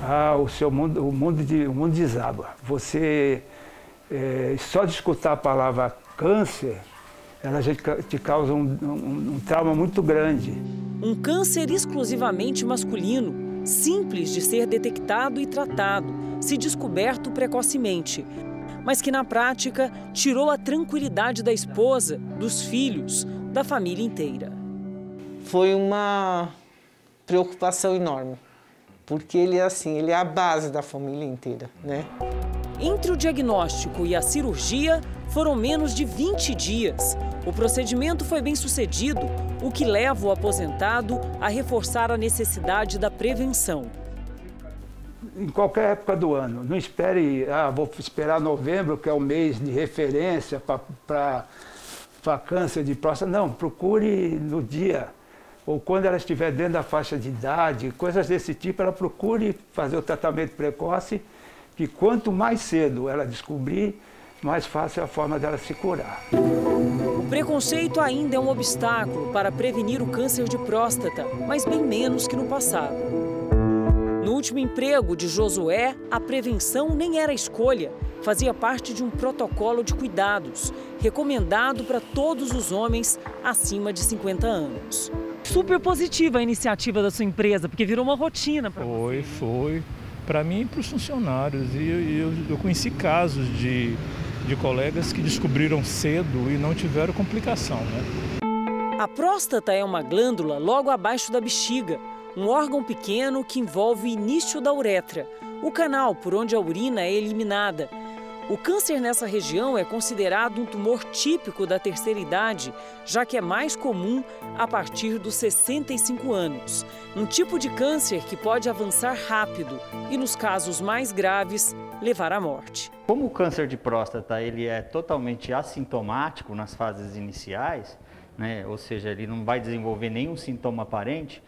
Ah, o seu mundo, o mundo, de, o mundo desaba. Você é, só de escutar a palavra câncer, ela já te causa um, um, um trauma muito grande. Um câncer exclusivamente masculino, simples de ser detectado e tratado, se descoberto precocemente, mas que na prática tirou a tranquilidade da esposa, dos filhos, da família inteira. foi uma preocupação enorme, porque ele é assim, ele é a base da família inteira, né? Entre o diagnóstico e a cirurgia foram menos de 20 dias. O procedimento foi bem sucedido, o que leva o aposentado a reforçar a necessidade da prevenção. Em qualquer época do ano, não espere, ah, vou esperar novembro, que é o mês de referência para câncer de próstata. Não, procure no dia ou quando ela estiver dentro da faixa de idade, coisas desse tipo, ela procure fazer o tratamento precoce, que quanto mais cedo ela descobrir, mais fácil é a forma dela se curar. O preconceito ainda é um obstáculo para prevenir o câncer de próstata, mas bem menos que no passado. No último emprego de Josué, a prevenção nem era escolha, fazia parte de um protocolo de cuidados, recomendado para todos os homens acima de 50 anos. Super positiva a iniciativa da sua empresa, porque virou uma rotina para Foi, foi. Para mim e para os funcionários. E eu, eu conheci casos de de colegas que descobriram cedo e não tiveram complicação. Né? A próstata é uma glândula logo abaixo da bexiga, um órgão pequeno que envolve o início da uretra, o canal por onde a urina é eliminada. O câncer nessa região é considerado um tumor típico da terceira idade, já que é mais comum a partir dos 65 anos. Um tipo de câncer que pode avançar rápido e, nos casos mais graves, levar à morte. Como o câncer de próstata ele é totalmente assintomático nas fases iniciais, né, ou seja, ele não vai desenvolver nenhum sintoma aparente,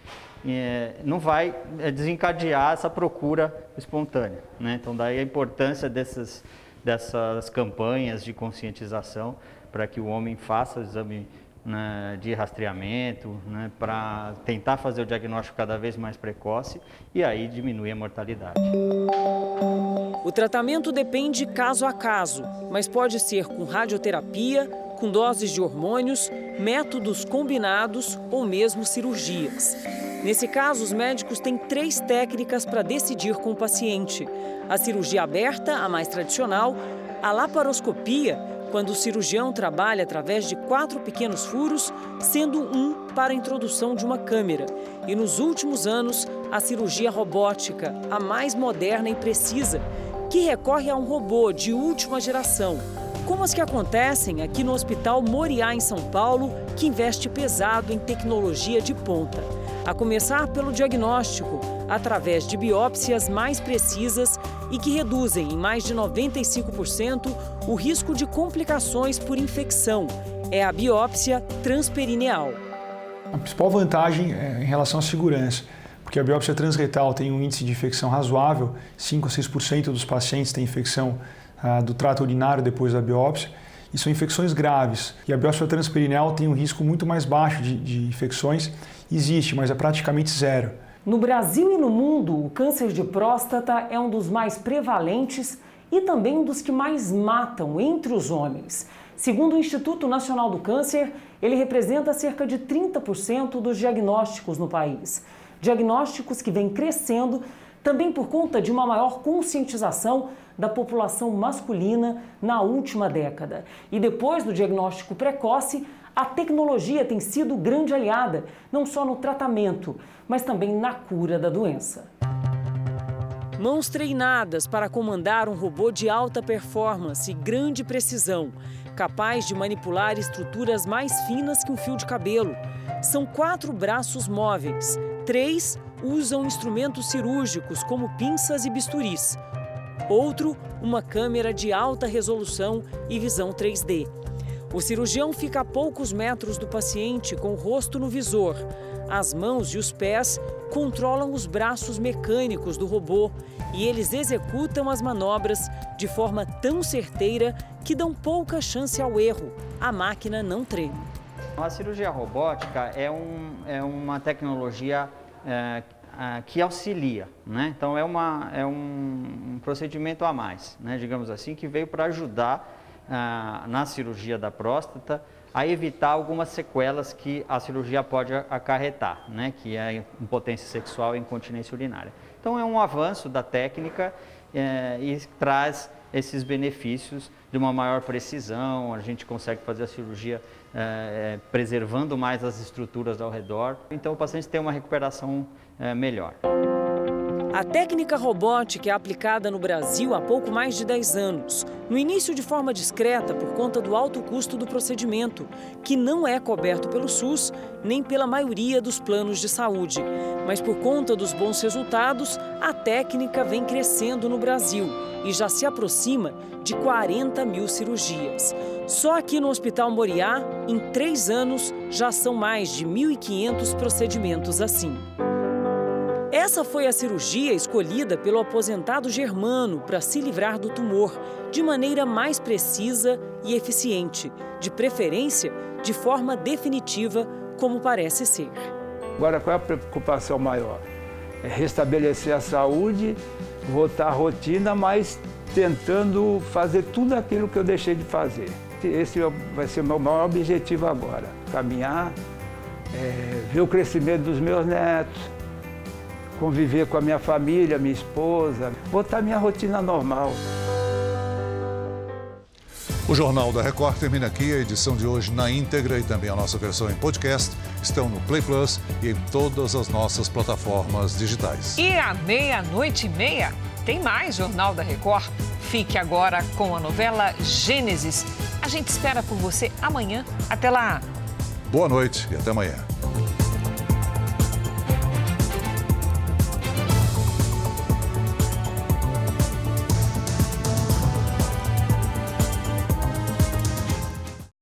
é, não vai é, desencadear essa procura espontânea. Né? Então, daí a importância dessas, dessas campanhas de conscientização para que o homem faça o exame né, de rastreamento, né, para tentar fazer o diagnóstico cada vez mais precoce e aí diminuir a mortalidade. O tratamento depende caso a caso, mas pode ser com radioterapia, com doses de hormônios, métodos combinados ou mesmo cirurgias. Nesse caso, os médicos têm três técnicas para decidir com o paciente: a cirurgia aberta, a mais tradicional, a laparoscopia, quando o cirurgião trabalha através de quatro pequenos furos, sendo um para a introdução de uma câmera. E nos últimos anos, a cirurgia robótica, a mais moderna e precisa, que recorre a um robô de última geração, como as que acontecem aqui no Hospital Moriá, em São Paulo, que investe pesado em tecnologia de ponta. A começar pelo diagnóstico, através de biópsias mais precisas e que reduzem em mais de 95% o risco de complicações por infecção. É a biópsia transperineal. A principal vantagem é em relação à segurança, porque a biópsia transretal tem um índice de infecção razoável, 5 a 6% dos pacientes têm infecção ah, do trato urinário depois da biópsia, e são infecções graves. E a biópsia transperineal tem um risco muito mais baixo de, de infecções, existe, mas é praticamente zero. No Brasil e no mundo, o câncer de próstata é um dos mais prevalentes e também um dos que mais matam entre os homens. Segundo o Instituto Nacional do Câncer, ele representa cerca de 30% dos diagnósticos no país. Diagnósticos que vêm crescendo também por conta de uma maior conscientização da população masculina na última década. E depois do diagnóstico precoce, a tecnologia tem sido grande aliada, não só no tratamento, mas também na cura da doença. Mãos treinadas para comandar um robô de alta performance e grande precisão, capaz de manipular estruturas mais finas que um fio de cabelo. São quatro braços móveis, três usam instrumentos cirúrgicos como pinças e bisturis. Outro, uma câmera de alta resolução e visão 3D. O cirurgião fica a poucos metros do paciente com o rosto no visor. As mãos e os pés controlam os braços mecânicos do robô e eles executam as manobras de forma tão certeira que dão pouca chance ao erro. A máquina não treme. A cirurgia robótica é, um, é uma tecnologia é, que auxilia, né? Então é, uma, é um, um procedimento a mais, né? digamos assim, que veio para ajudar na cirurgia da próstata a evitar algumas sequelas que a cirurgia pode acarretar, né, que é impotência sexual e incontinência urinária. Então é um avanço da técnica eh, e traz esses benefícios de uma maior precisão, a gente consegue fazer a cirurgia é, preservando mais as estruturas ao redor, então o paciente tem uma recuperação é, melhor. A técnica robótica é aplicada no Brasil há pouco mais de 10 anos. No início, de forma discreta, por conta do alto custo do procedimento, que não é coberto pelo SUS nem pela maioria dos planos de saúde. Mas por conta dos bons resultados, a técnica vem crescendo no Brasil e já se aproxima de 40 mil cirurgias. Só aqui no Hospital Moriá, em três anos, já são mais de 1.500 procedimentos assim. Essa foi a cirurgia escolhida pelo aposentado Germano para se livrar do tumor de maneira mais precisa e eficiente, de preferência de forma definitiva, como parece ser. Agora, qual é a preocupação maior? É restabelecer a saúde, voltar à rotina, mas tentando fazer tudo aquilo que eu deixei de fazer. Esse vai ser o meu maior objetivo agora: caminhar, é, ver o crescimento dos meus netos conviver com a minha família, minha esposa, voltar minha rotina normal. O Jornal da Record termina aqui. A edição de hoje na íntegra e também a nossa versão em podcast estão no Play Plus e em todas as nossas plataformas digitais. E à meia-noite e meia tem mais Jornal da Record. Fique agora com a novela Gênesis. A gente espera por você amanhã. Até lá. Boa noite e até amanhã.